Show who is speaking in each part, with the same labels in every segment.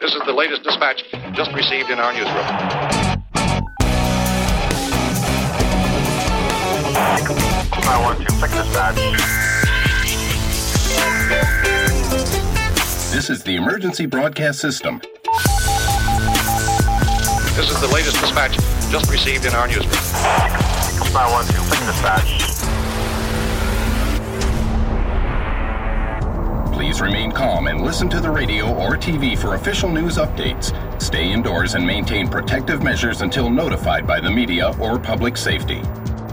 Speaker 1: This is the latest dispatch just received in our newsroom.
Speaker 2: I want you. Second dispatch.
Speaker 3: This is the emergency broadcast system.
Speaker 1: This is the latest dispatch just received in our newsroom.
Speaker 2: I want you. Second dispatch.
Speaker 3: Remain calm and listen to the radio or TV for official news updates. Stay indoors and maintain protective measures until notified by the media or public safety.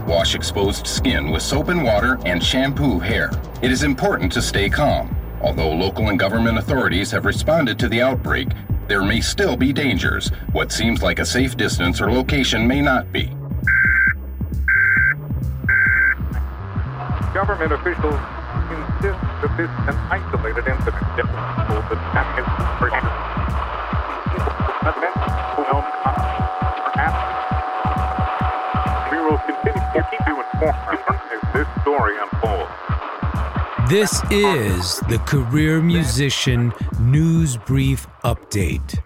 Speaker 3: Wash exposed skin with soap and water and shampoo hair. It is important to stay calm. Although local and government authorities have responded to the outbreak, there may still be dangers. What seems like a safe distance or location may not be.
Speaker 2: Government officials that this is an isolated incident. To check it for We will continue to keep you informed as this story unfolds.
Speaker 4: This is the Career Musician News Brief Update.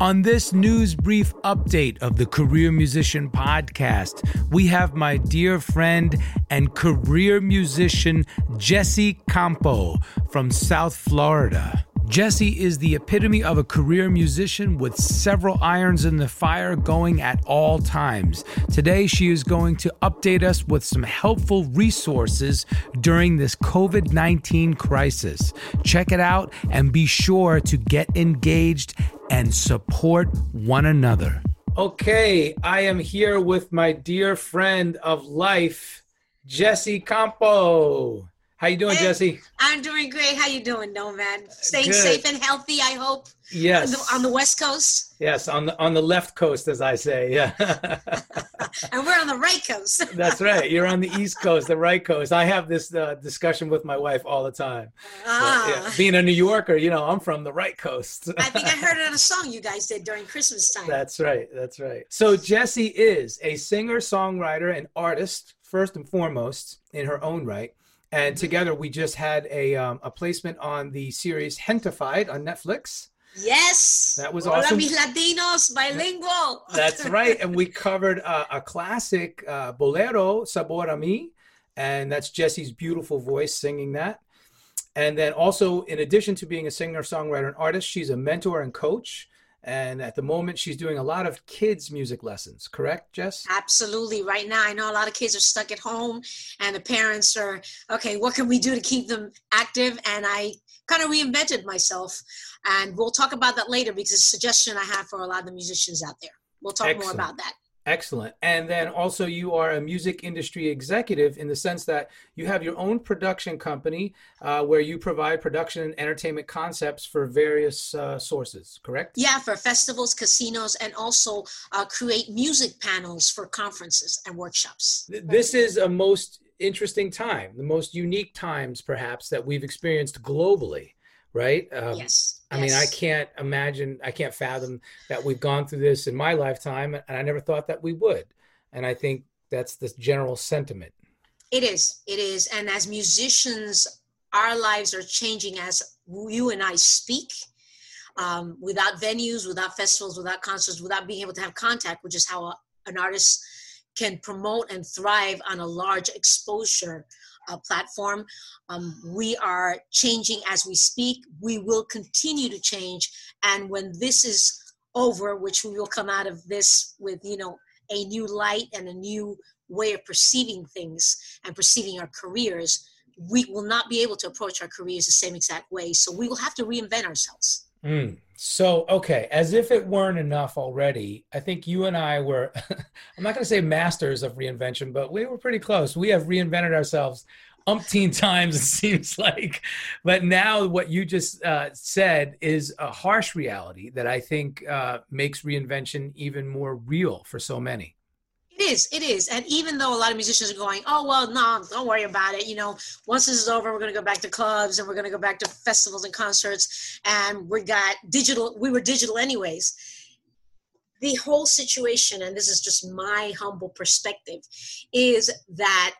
Speaker 4: On this news brief update of the Career Musician podcast, we have my dear friend and career musician Jessi Campo from South Florida. Jessi is the epitome of a career musician with several irons in the fire going at all times. Today, she is going to update us with some helpful resources during this COVID 19 crisis. Check it out and be sure to get engaged and support one another. Okay, I am here with my dear friend of life, Jessi Campo. How you doing,
Speaker 5: Hey,
Speaker 4: Jessi?
Speaker 5: I'm doing great. How you doing, Nomad? Staying
Speaker 4: Good.
Speaker 5: safe and healthy, I hope.
Speaker 4: Yes.
Speaker 5: On the, on the West Coast,
Speaker 4: Yes, on the on the left coast, as I say. Yeah,
Speaker 5: and we're on the right coast.
Speaker 4: that's right. You're on the east coast, the right coast. I have this uh, discussion with my wife all the time. But,
Speaker 5: ah,
Speaker 4: yeah, being a New Yorker, you know, I'm from the right coast.
Speaker 5: I think I heard it on a song you guys did during Christmas time.
Speaker 4: That's right. That's right. So Jessi is a singer, songwriter, and artist first and foremost in her own right. And together we just had a um, a placement on the series Gentefied on Netflix.
Speaker 5: yes.
Speaker 4: That was
Speaker 5: Hola,
Speaker 4: awesome.
Speaker 5: mis Latinos, bilingual.
Speaker 4: That's right. And we covered uh, a classic uh, bolero, Sabor a Mi, and that's Jessi's beautiful voice singing that. And then also, in addition to being a singer, songwriter, and artist, she's a mentor and coach. And at the moment, she's doing a lot of kids' music lessons. Correct, Jess?
Speaker 5: Absolutely. Right now, I know a lot of kids are stuck at home, and the parents are okay. What can we do to keep them active? And I kind of reinvented myself, and we'll talk about that later because it's a suggestion I have for a lot of the musicians out there. We'll talk
Speaker 4: Excellent.
Speaker 5: more about that.
Speaker 4: Excellent. And then also, you are a music industry executive in the sense that you have your own production company uh, where you provide production and entertainment concepts for various uh, sources. Correct?
Speaker 5: Yeah, for festivals, casinos, and also uh, create music panels for conferences and workshops.
Speaker 4: This is a most interesting time, the most unique times perhaps that we've experienced globally, right? Um,
Speaker 5: yes.
Speaker 4: I mean, I can't imagine, I can't fathom that we've gone through this in my lifetime, and I never thought that we would. And I think that's the general sentiment.
Speaker 5: It is. It is. And as musicians, our lives are changing as you and I speak. Um, without venues, without festivals, without concerts, without being able to have contact, which is how a, an artist can promote and thrive on a large exposure uh, platform. Um, we are changing as we speak. We will continue to change. And when this is over, which we will come out of this with, you know, a new light and a new way of perceiving things and perceiving our careers, we will not be able to approach our careers the same exact way. So we will have to reinvent ourselves.
Speaker 4: Mm. So, okay, as if it weren't enough already, I think you and I were, I'm not going to say masters of reinvention, but we were pretty close. We have reinvented ourselves umpteen times it seems like but now what you just uh, said is a harsh reality that i think uh, makes reinvention even more real for so many
Speaker 5: it is it is. And even though a lot of musicians are going oh well no don't worry about it. You know once this is over we're going to go back to clubs and we're going to go back to festivals and concerts. And we got digital we were digital anyways. The whole situation and this is just my humble perspective is that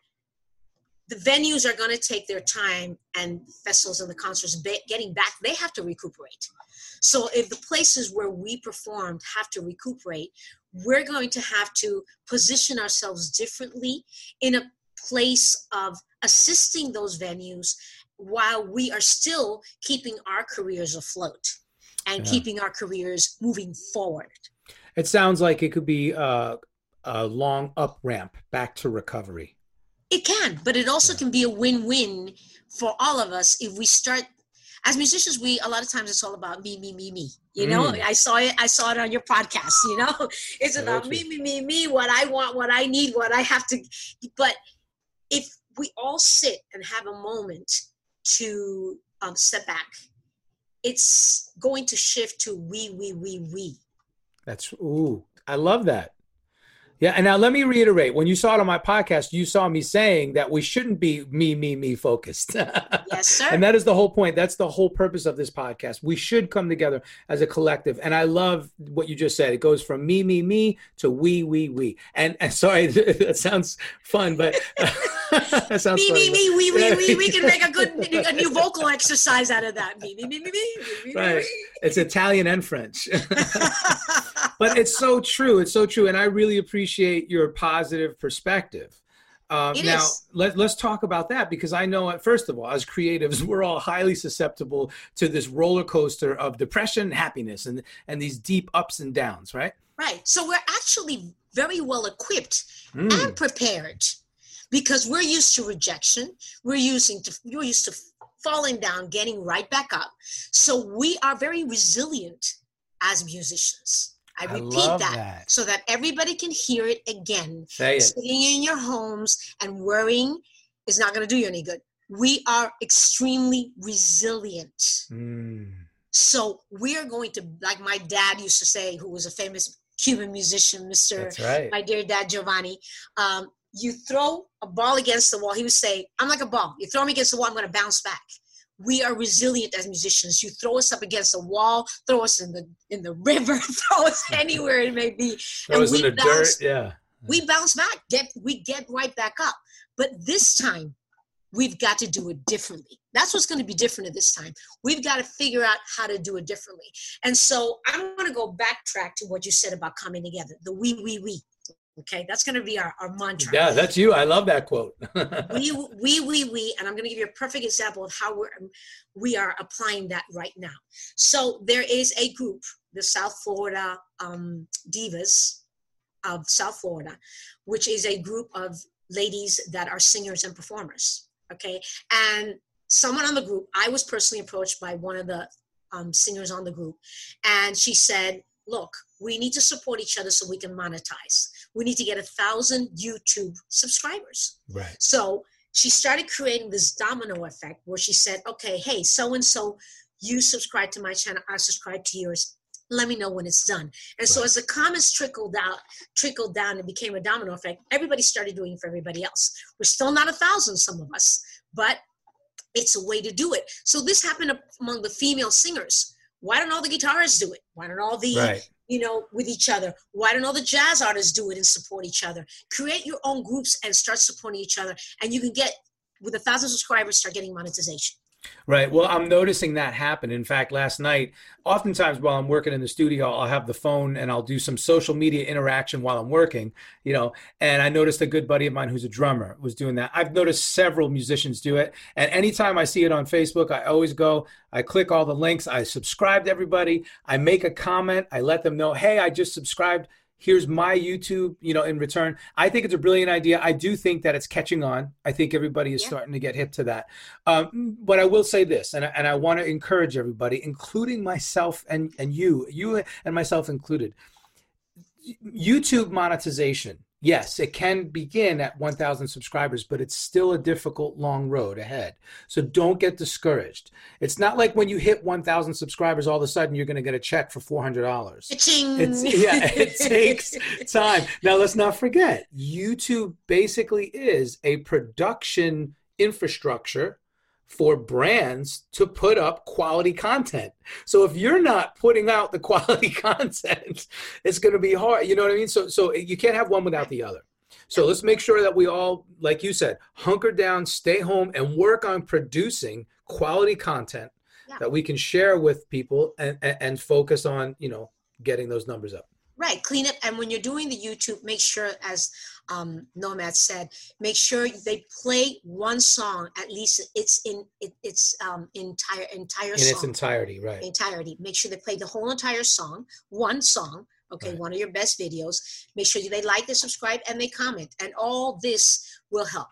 Speaker 5: the venues are going to take their time and festivals and the concerts getting back they have to recuperate so if the places where we performed have to recuperate we're going to have to position ourselves differently in a place of assisting those venues while we are still keeping our careers afloat and yeah. keeping our careers moving forward.
Speaker 4: It sounds like it could be a, a long up ramp back to recovery.
Speaker 5: It can, but it also can be a win-win for all of us if we start as musicians we a lot of times it's all about me me me me. You know mm. i saw it i saw it on your podcast you know? It's about me me me me what i want what i need what i have to but if we all sit and have a moment to um, step back it's going to shift to we we we we.
Speaker 4: That's ooh i love that yeah, and now let me reiterate: when you saw it on my podcast, you saw me saying that we shouldn't be me, me, me focused.
Speaker 5: yes, sir.
Speaker 4: And that is the whole point. That's the whole purpose of this podcast. We should come together as a collective. And I love what you just said. It goes from me, me, me to we, we, we. And, and sorry, that sounds fun, but
Speaker 5: that sounds me, funny, me, me, we, we, we. We can make a good a new vocal exercise out of that. Me, me, me, me, me. me
Speaker 4: right. It's Italian and French. but it's so true. It's so true. And I really appreciate your positive perspective. Uh, now, is. let, let's talk about that because I know, first of all, as creatives, we're all highly susceptible to this roller coaster of depression, happiness, and, and these deep ups and downs, right?
Speaker 5: Right. So we're actually very well equipped mm. and prepared because we're used to rejection. We're using to, we're used to falling down, getting right back up. So we are very resilient as musicians. I repeat I that, that, so that everybody can hear it again.
Speaker 4: Say it.
Speaker 5: Sitting in your homes and worrying is not going to do you any good. We are extremely resilient. Mm. So we are going to, like my dad used to say, who was a famous Cuban musician, Mr.
Speaker 4: Right.
Speaker 5: My dear dad Giovanni. Um, you throw a ball against the wall. He would say, "I'm like a ball. You throw me against the wall, I'm going to bounce back." we are resilient as musicians. You throw us up against the wall, throw us in the in the river, throw us anywhere it may be,
Speaker 4: throw and we bounce, dirt, yeah.
Speaker 5: We bounce back, get we get right back up. But this time, we've got to do it differently. That's what's going to be different at this time. We've got to figure out how to do it differently. And so I'm going to go backtrack to what you said about coming together. The we we we. Okay, that's going to be our, our mantra.
Speaker 4: Yeah, that's you. I love that quote.
Speaker 5: we, we, we, we, and I'm going to give you a perfect example of how we're we are applying that right now. So there is a group, the South Florida um, Divas of South Florida, which is a group of ladies that are singers and performers. Okay, and someone on the group, I was personally approached by one of the um, singers on the group, and she said, "Look, we need to support each other so we can monetize." We need to get a thousand YouTube subscribers.
Speaker 4: Right.
Speaker 5: So she started creating this domino effect where she said, okay, hey, so and so, you subscribe to my channel, I subscribe to yours. Let me know when it's done. And right. so as the comments trickled out, trickled down and became a domino effect, everybody started doing for everybody else. We're still not a thousand, some of us, but it's a way to do it. So this happened among the female singers. Why don't all the guitarists do it? Why don't all the right you know, with each other. Why don't all the jazz artists do it and support each other? Create your own groups and start supporting each other. And you can get, with a thousand subscribers, start getting monetization.
Speaker 4: Right. Well, I'm noticing that happen. In fact, last night, oftentimes while I'm working in the studio, I'll have the phone and I'll do some social media interaction while I'm working, you know. And I noticed a good buddy of mine who's a drummer was doing that. I've noticed several musicians do it. And anytime I see it on Facebook, I always go, I click all the links, I subscribe to everybody, I make a comment, I let them know, hey, I just subscribed here's my YouTube, you know, in return. I think it's a brilliant idea. I do think that it's catching on. I think everybody is yeah. starting to get hip to that. Um, but I will say this, and I, and I want to encourage everybody, including myself and, and you, you and myself included. YouTube monetization Yes, it can begin at 1,000 subscribers, but it's still a difficult long road ahead. So don't get discouraged. It's not like when you hit 1,000 subscribers, all of a sudden you're going to get a check for $400. It's yeah, it takes time. Now let's not forget, YouTube basically is a production infrastructure for brands to put up quality content. So if you're not putting out the quality content, it's going to be hard. You know what I mean? So so you can't have one without the other. So let's make sure that we all, like you said, hunker down, stay home, and work on producing quality content
Speaker 5: Yeah.
Speaker 4: that we can share with people and, and, and focus on, you know, getting those numbers up.
Speaker 5: Right, clean it. And when you're doing the YouTube, make sure, as um, Nomad said, make sure they play one song at least. It's in it, it's um, entire entire
Speaker 4: In
Speaker 5: song
Speaker 4: its entirety, right.
Speaker 5: entirety. Make sure they play the whole entire song, one song. Okay,
Speaker 4: Right.
Speaker 5: one of your best videos. Make sure they like, they subscribe, and they comment. And all this will help.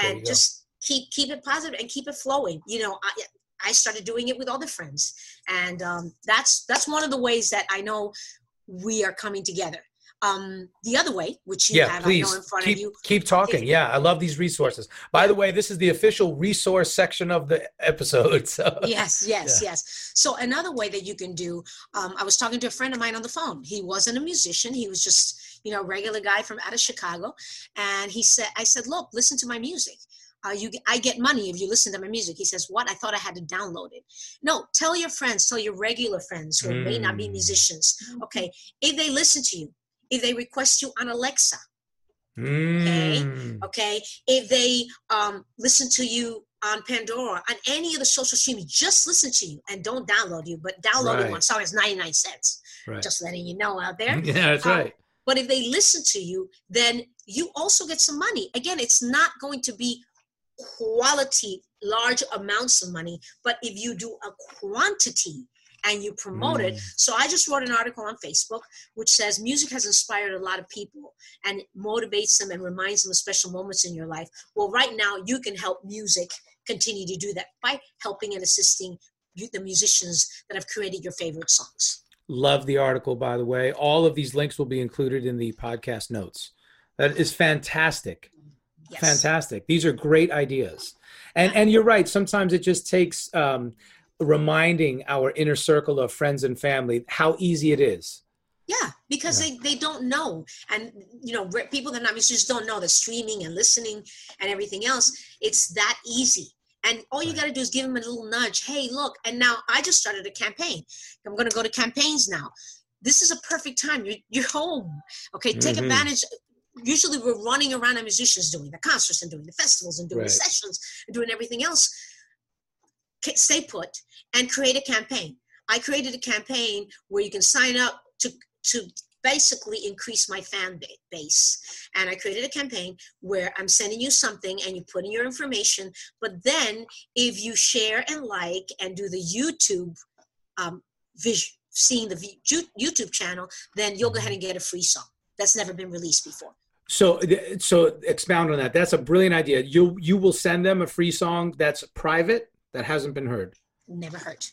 Speaker 5: And just keep keep it positive and keep it flowing. You know, I I started doing it with other friends, and um, that's that's one of the ways that I know we are coming together. Um, the other way, which you
Speaker 4: yeah,
Speaker 5: have, I
Speaker 4: please
Speaker 5: know in front
Speaker 4: keep
Speaker 5: of you,
Speaker 4: keep talking. Yeah, I love these resources. By the way, this is the official resource section of the episode. So
Speaker 5: yes yes yes so another way that you can do um, i was talking to a friend of mine on the phone he wasn't a musician he was just you know a regular guy from out of chicago and he said i said look listen to my music uh, you, I get money if you listen to my music. He says, "What? I thought I had to download it." No, tell your friends, tell your regular friends who may not be
Speaker 4: Mm.
Speaker 5: musicians. Okay, if they listen to you, if they request you on Alexa,
Speaker 4: Mm.
Speaker 5: okay if they um, listen to you on pandora on any of the social streaming just listen to you and don't download you but download
Speaker 4: Right.
Speaker 5: one song is 99 cents
Speaker 4: right.
Speaker 5: just letting you know out there
Speaker 4: yeah, that's
Speaker 5: Um,
Speaker 4: right.
Speaker 5: but if they listen to you then you also get some money again it's not going to be quality large amounts of money but if you do a quantity and you promote it
Speaker 4: Mm.
Speaker 5: so i just wrote an article on facebook which says music has inspired a lot of people and motivates them and reminds them of special moments in your life well right now you can help music continue to do that by helping and assisting the musicians that have created your favorite songs
Speaker 4: Love the article, by the way. All of these links will be included in the podcast notes. That is fantastic.
Speaker 5: yes
Speaker 4: Fantastic. These are great ideas. And and you're right. Sometimes it just takes um, reminding our inner circle of friends and family how easy it is.
Speaker 5: Yeah, because they, they don't know. And, you know, people that are not musicians don't know the streaming and listening and everything else, it's that easy. And all you got to do is give them a little nudge. Hey, look. And now I just started a campaign. I'm going to go to campaigns now. This is a perfect time. You're, you're home. Okay, take
Speaker 4: Mhm.
Speaker 5: advantage. Usually we're running around as musicians doing the concerts and doing the festivals and doing the sessions and doing everything else. Stay put and create a campaign. I created a campaign where you can sign up to to basically increase my fan base. And I created a campaign where I'm sending you something and you put in your information. But then if you share and like and do the YouTube um, vision, seeing the YouTube channel, then you'll go ahead and get a free song that's never been released before.
Speaker 4: So so expound on that. That's a brilliant idea. You you will send them a free song that's private that hasn't been heard.
Speaker 5: Never heard.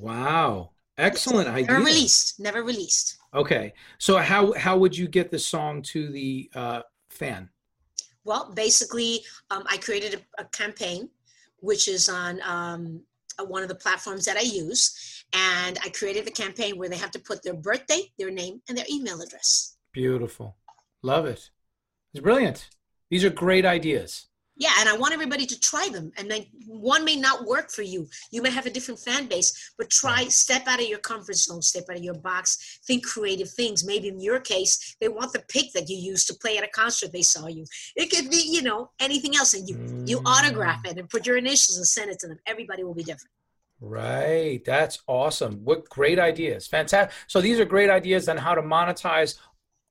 Speaker 4: Wow. Excellent idea.
Speaker 5: Never released. Never released.
Speaker 4: Okay. So how how would you get the song to the uh, fan?
Speaker 5: Well, basically, um, I created a, a campaign, which is on um, uh, one of the platforms that I use. And I created the campaign where they have to put their birthday, their name, and their email address.
Speaker 4: Beautiful. Love it. It's brilliant. These are great ideas.
Speaker 5: Yeah, and I want everybody to try them. And then one may not work for you. You may have a different fan base, but try, step out of your comfort zone, step out of your box, think creative things. Maybe in your case, they want the pick that you used to play at a concert they saw you. It could be, you know, anything else. And you, you
Speaker 4: Mm.
Speaker 5: autograph it and put your initials and send it to them. Everybody will be different.
Speaker 4: Right. That's awesome. What great ideas. Fantastic. So these are great ideas on how to monetize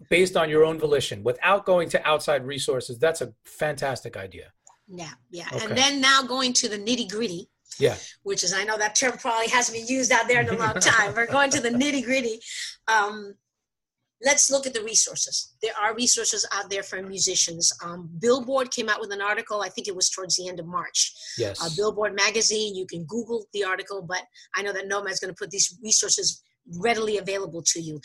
Speaker 4: based on your own volition without going to outside resources. That's a fantastic idea.
Speaker 5: Yeah, yeah.
Speaker 4: Okay.
Speaker 5: And then now going to the nitty gritty,
Speaker 4: Yeah.
Speaker 5: which is I know that term probably hasn't been used out there in a long time. We're going to the nitty gritty. Um, let's look at the resources. There are resources out there for musicians. Um, Billboard came out with an article. I think it was towards the end of March.
Speaker 4: Yes.
Speaker 5: Uh, Billboard magazine. You can Google the article, but I know that Nomad's going to put these resources readily available to you.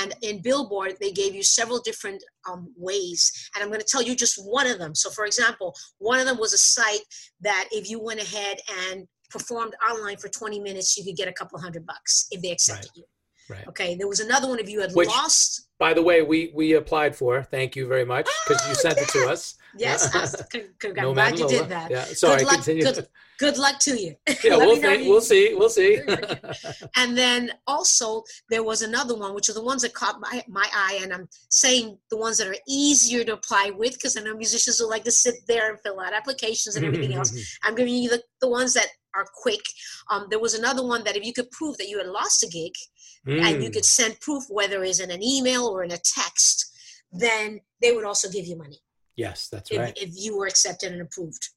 Speaker 5: And in Billboard, they gave you several different um, ways. And I'm going to tell you just one of them. So, for example, one of them was a site that if you went ahead and performed online for 20 minutes, you could get a couple hundred bucks if they accepted
Speaker 4: Right.
Speaker 5: you.
Speaker 4: Right.
Speaker 5: Okay. There was another one if you had
Speaker 4: Which-
Speaker 5: lost.
Speaker 4: By the way, we we applied for. Thank you very much because you
Speaker 5: Oh,
Speaker 4: sent it to us.
Speaker 5: Yes,
Speaker 4: Yeah.
Speaker 5: I was- con- con- I'm
Speaker 4: No
Speaker 5: glad you
Speaker 4: Lola.
Speaker 5: did that.
Speaker 4: Yeah. Sorry.
Speaker 5: good luck,
Speaker 4: continue.
Speaker 5: Good, good luck to you.
Speaker 4: yeah, we'll think,
Speaker 5: you-
Speaker 4: we'll see. We'll see.
Speaker 5: And then also there was another one, which are the ones that caught my, my eye, and I'm saying the ones that are easier to apply with because I know musicians who like to sit there and fill out applications and everything else. I'm giving you the, the ones that are quick. Um, there was another one that if you could prove that you had lost a gig and you
Speaker 4: Mm,
Speaker 5: could send proof, whether it's in an email or in a text, then they would also give you money
Speaker 4: yes, that's
Speaker 5: if,
Speaker 4: right.
Speaker 5: if you were accepted and approved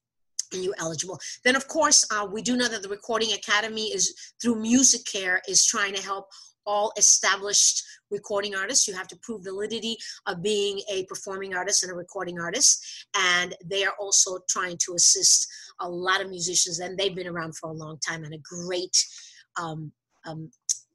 Speaker 5: and you eligible. Then, of course, uh, we do know that the Recording Academy is through Music Care is trying to help all established recording artists. You have to prove validity of being a performing artist and a recording artist, and they are also trying to assist a lot of musicians, and they've been around for a long time and a great, um, um,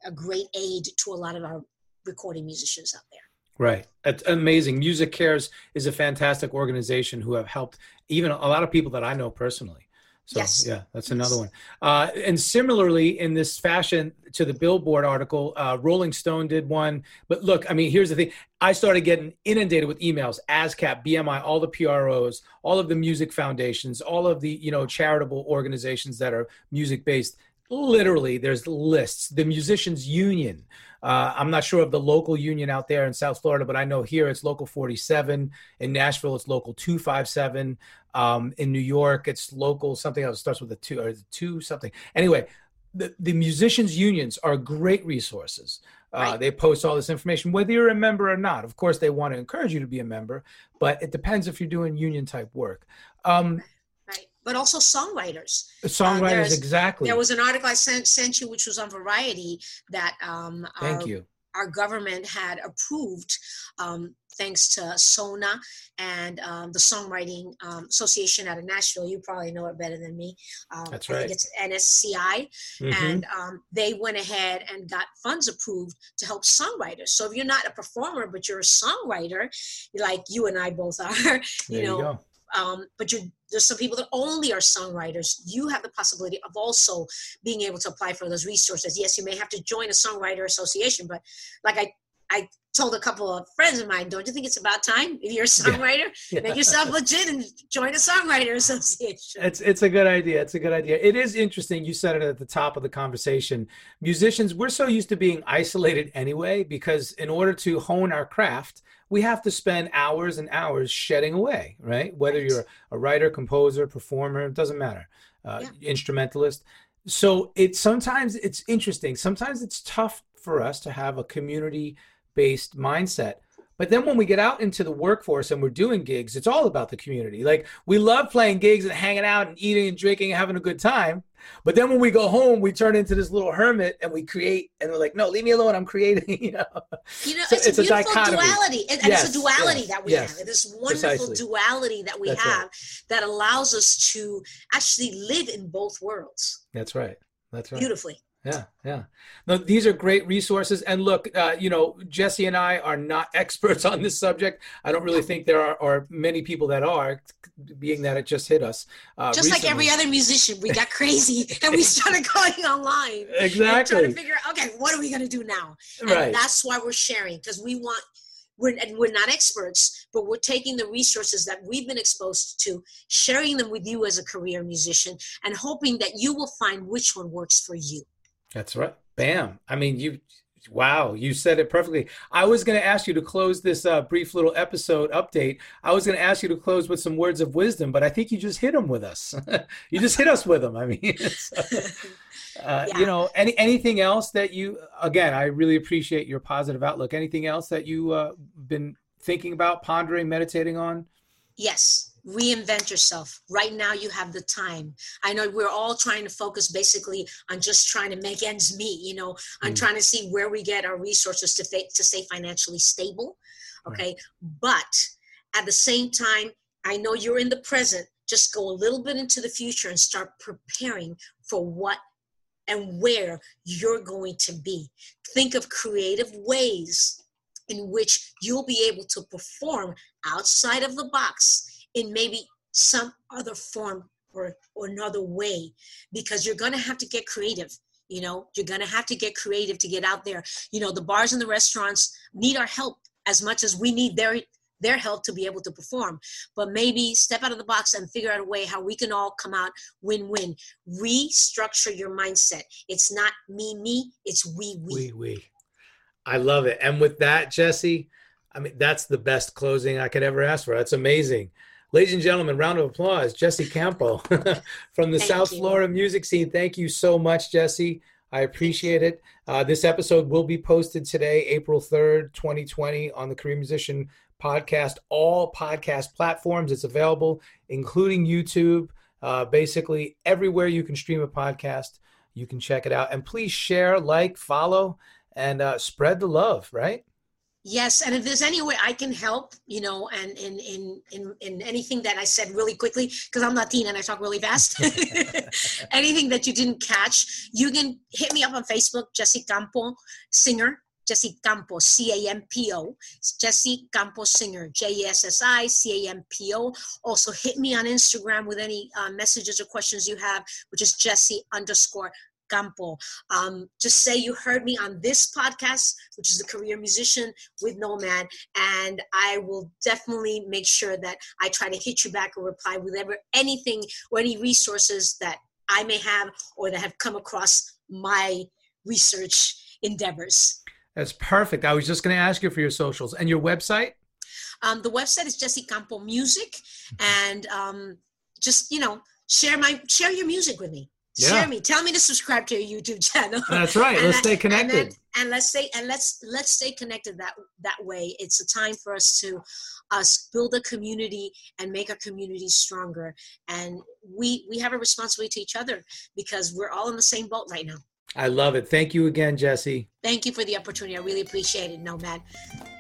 Speaker 5: a great aid to a lot of our recording musicians out there.
Speaker 4: Right. It's amazing. MusiCares is a fantastic organization who have helped even a lot of people that I know personally. So
Speaker 5: Yes.
Speaker 4: yeah, that's
Speaker 5: Yes.
Speaker 4: another one. Uh, and similarly, in this fashion to the Billboard article, uh, Rolling Stone did one. But look, I mean, here's the thing: I started getting inundated with emails, ASCAP, BMI, all the PROs, all of the music foundations, all of the you know charitable organizations that are music based. Literally, there's lists. The Musicians Union. Uh, I'm not sure of the local union out there in South Florida, but I know here it's local 47. In Nashville, it's local 257. Um, in New York, it's local something else starts with a two or two something. Anyway, the, the musicians unions are great resources. Uh,
Speaker 5: Right.
Speaker 4: They post all this information, whether you're a member or not. Of course, they want to encourage you to be a member, but it depends if you're doing union type work. Um,
Speaker 5: but also songwriters.
Speaker 4: songwriters,
Speaker 5: there's-
Speaker 4: exactly.
Speaker 5: There was an article I sent sent you, which was on Variety, that um,
Speaker 4: Thank
Speaker 5: our,
Speaker 4: you.
Speaker 5: our government had approved, um, thanks to SONA and um, the Songwriting um, Association out of Nashville. You probably know it better than me. Um,
Speaker 4: That's
Speaker 5: I
Speaker 4: right.
Speaker 5: think it's NSCI,
Speaker 4: Mhm.
Speaker 5: and um, they went ahead and got funds approved to help songwriters. So if you're not a performer, but you're a songwriter, like you and I both are,
Speaker 4: there
Speaker 5: you
Speaker 4: you
Speaker 5: know,
Speaker 4: go.
Speaker 5: Um, but you there's some people that only are songwriters. You have the possibility of also being able to apply for those resources. Yes, you may have to join a songwriter association, but like I, I told a couple of friends of mine, don't you think it's about time if you're a songwriter,
Speaker 4: Yeah.
Speaker 5: make yourself legit and join a songwriter association?
Speaker 4: It's it's a good idea. It's a good idea. It is interesting. You said it at the top of the conversation. Musicians, we're so used to being isolated anyway because in order to hone our craft, we have to spend hours and hours shedding away, right? Whether
Speaker 5: Right.
Speaker 4: you're a writer, composer, performer, it doesn't matter. Uh,
Speaker 5: Yeah.
Speaker 4: Instrumentalist. So it sometimes it's interesting. Sometimes it's tough for us to have a community-based mindset. But then when we get out into the workforce and we're doing gigs, it's all about the community. Like we love playing gigs and hanging out and eating and drinking and having a good time. But then when we go home, we turn into this little hermit and we create and we're like, no, leave me alone. I'm creating, you know.
Speaker 5: You know,
Speaker 4: So
Speaker 5: it's,
Speaker 4: it's
Speaker 5: a
Speaker 4: a
Speaker 5: beautiful
Speaker 4: dichotomy.
Speaker 5: duality, and,
Speaker 4: Yes,
Speaker 5: it's a duality
Speaker 4: yes,
Speaker 5: that we
Speaker 4: yes,
Speaker 5: have. This wonderful
Speaker 4: precisely.
Speaker 5: duality that we
Speaker 4: That's right.
Speaker 5: have that allows us to actually live in both worlds
Speaker 4: That's right. That's right.
Speaker 5: beautifully.
Speaker 4: Yeah, yeah. No, these are great resources. And look, uh, you know, Jessi and I are not experts on this subject. I don't really think there are, are many people that are, being that it just hit us. Uh,
Speaker 5: Just like every other musician, we got crazy and we started going online. exactly trying to figure out, okay, what are we going to do now? And
Speaker 4: Right.
Speaker 5: that's why we're sharing because we want. We're, and we're not experts, but we're taking the resources that we've been exposed to, sharing them with you as a career musician, and hoping that you will find which one works for you.
Speaker 4: That's right. Bam. I mean, you, wow, you said it perfectly. I was going to ask you to close this uh, brief little episode update. I was going to ask you to close with some words of wisdom, but I think you just hit them with us. you just hit us with them. I mean, it's, uh,
Speaker 5: Yeah.
Speaker 4: you know, any anything else that you? Again, I really appreciate your positive outlook. Anything else that you uh, been thinking about, pondering, meditating on?
Speaker 5: Yes, reinvent yourself. Right now, you have the time. I know we're all trying to focus basically on just trying to make ends meet, you know, on
Speaker 4: Mm.
Speaker 5: trying to see where we get our resources to, fa- to stay financially stable. Okay. But at the same time, I know you're in the present. Just go a little bit into the future and start preparing for what and where you're going to be. Think of creative ways in which you'll be able to perform outside of the box in maybe some other form or, or another way because you're going to have to get creative you know? You're going to have to get creative to get out there. You know the bars and the restaurants need our help as much as we need their their help to be able to perform. But maybe step out of the box and figure out a way how we can all come out win-win. Restructure your mindset. It's not me me it's we we.
Speaker 4: We we. I love it. And with that jessi i mean that's the best closing i could ever ask for. That's amazing Ladies and gentlemen, round of applause, Jessi Campo from the
Speaker 5: Thank
Speaker 4: South
Speaker 5: you.
Speaker 4: Florida music scene. Thank you so much, Jessi. I appreciate it. Uh, this episode will be posted today, April 3rd, 2020, on the Career Musician podcast, all podcast platforms. It's available, including YouTube. Uh, basically, everywhere you can stream a podcast, you can check it out. And please share, like, follow, and uh, spread the love, right?
Speaker 5: Yes, and if there's any way I can help, you know, and in in in, in anything that I said really quickly, because I'm Latina and I talk really fast, anything that you didn't catch, you can hit me up on Facebook, Jessi Campo Singer, Jessi Campo, C A M P O, Jessi Campo Singer, J E S S I C A M P O. Also, hit me on Instagram with any uh, messages or questions you have, which is Jessi underscore Campo. Um, just say you heard me on this podcast, which is the Career Musician with Nomad, and I will definitely make sure that I try to hit you back or reply with ever anything or any resources that I may have or that have come across my research endeavors.
Speaker 4: That's perfect. I was just going to ask you for your socials and your website.
Speaker 5: Um, the website is Jessi Campo Music, and um, just you know, share my share your music with me.
Speaker 4: Yeah.
Speaker 5: Share me. Tell me to subscribe to your YouTube channel.
Speaker 4: That's right. Let's stay
Speaker 5: and
Speaker 4: connected.
Speaker 5: And, let's stay and let's let's stay connected that that way. It's a time for us to us build a community and make our community stronger. And we we have a responsibility to each other because we're all in the same boat right now.
Speaker 4: I love it. Thank you again, Jessi.
Speaker 5: Thank you for the opportunity. I really appreciate it, Nomad.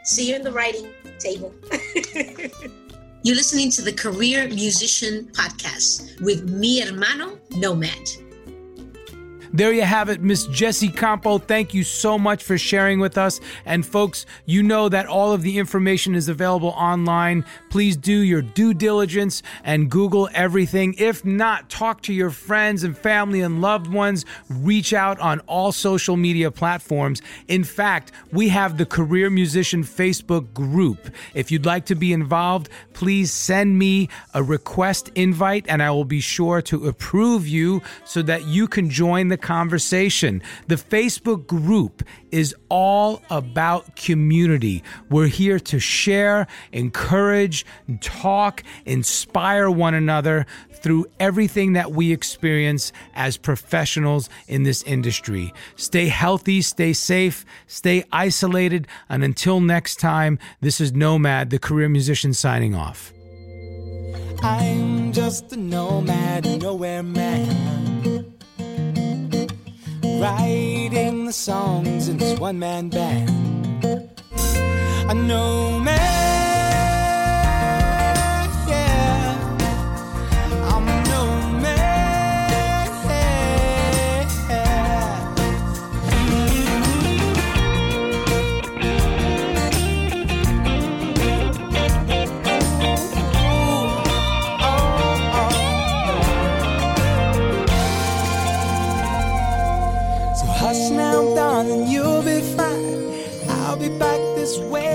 Speaker 5: See you in the writing table. You're listening to the Career Musician Podcast with mi hermano, Nomad.
Speaker 4: There you have it, Miss Jessi Campo. Thank you so much for sharing with us. And folks, you know that all of the information is available online. Please do your due diligence and Google everything. If not, talk to your friends and family and loved ones. Reach out on all social media platforms. In fact, we have the Career Musician Facebook group. If you'd like to be involved, please send me a request invite and I will be sure to approve you so that you can join the conversation. The Facebook group is all about community. We're here to share, encourage, talk, inspire one another through everything that we experience as professionals in this industry. Stay healthy, stay safe, stay isolated, and until next time, this is Nomad, the career musician, signing off.
Speaker 6: I'm just a nomad, nowhere man. Writing the songs in this one man band. A nomad,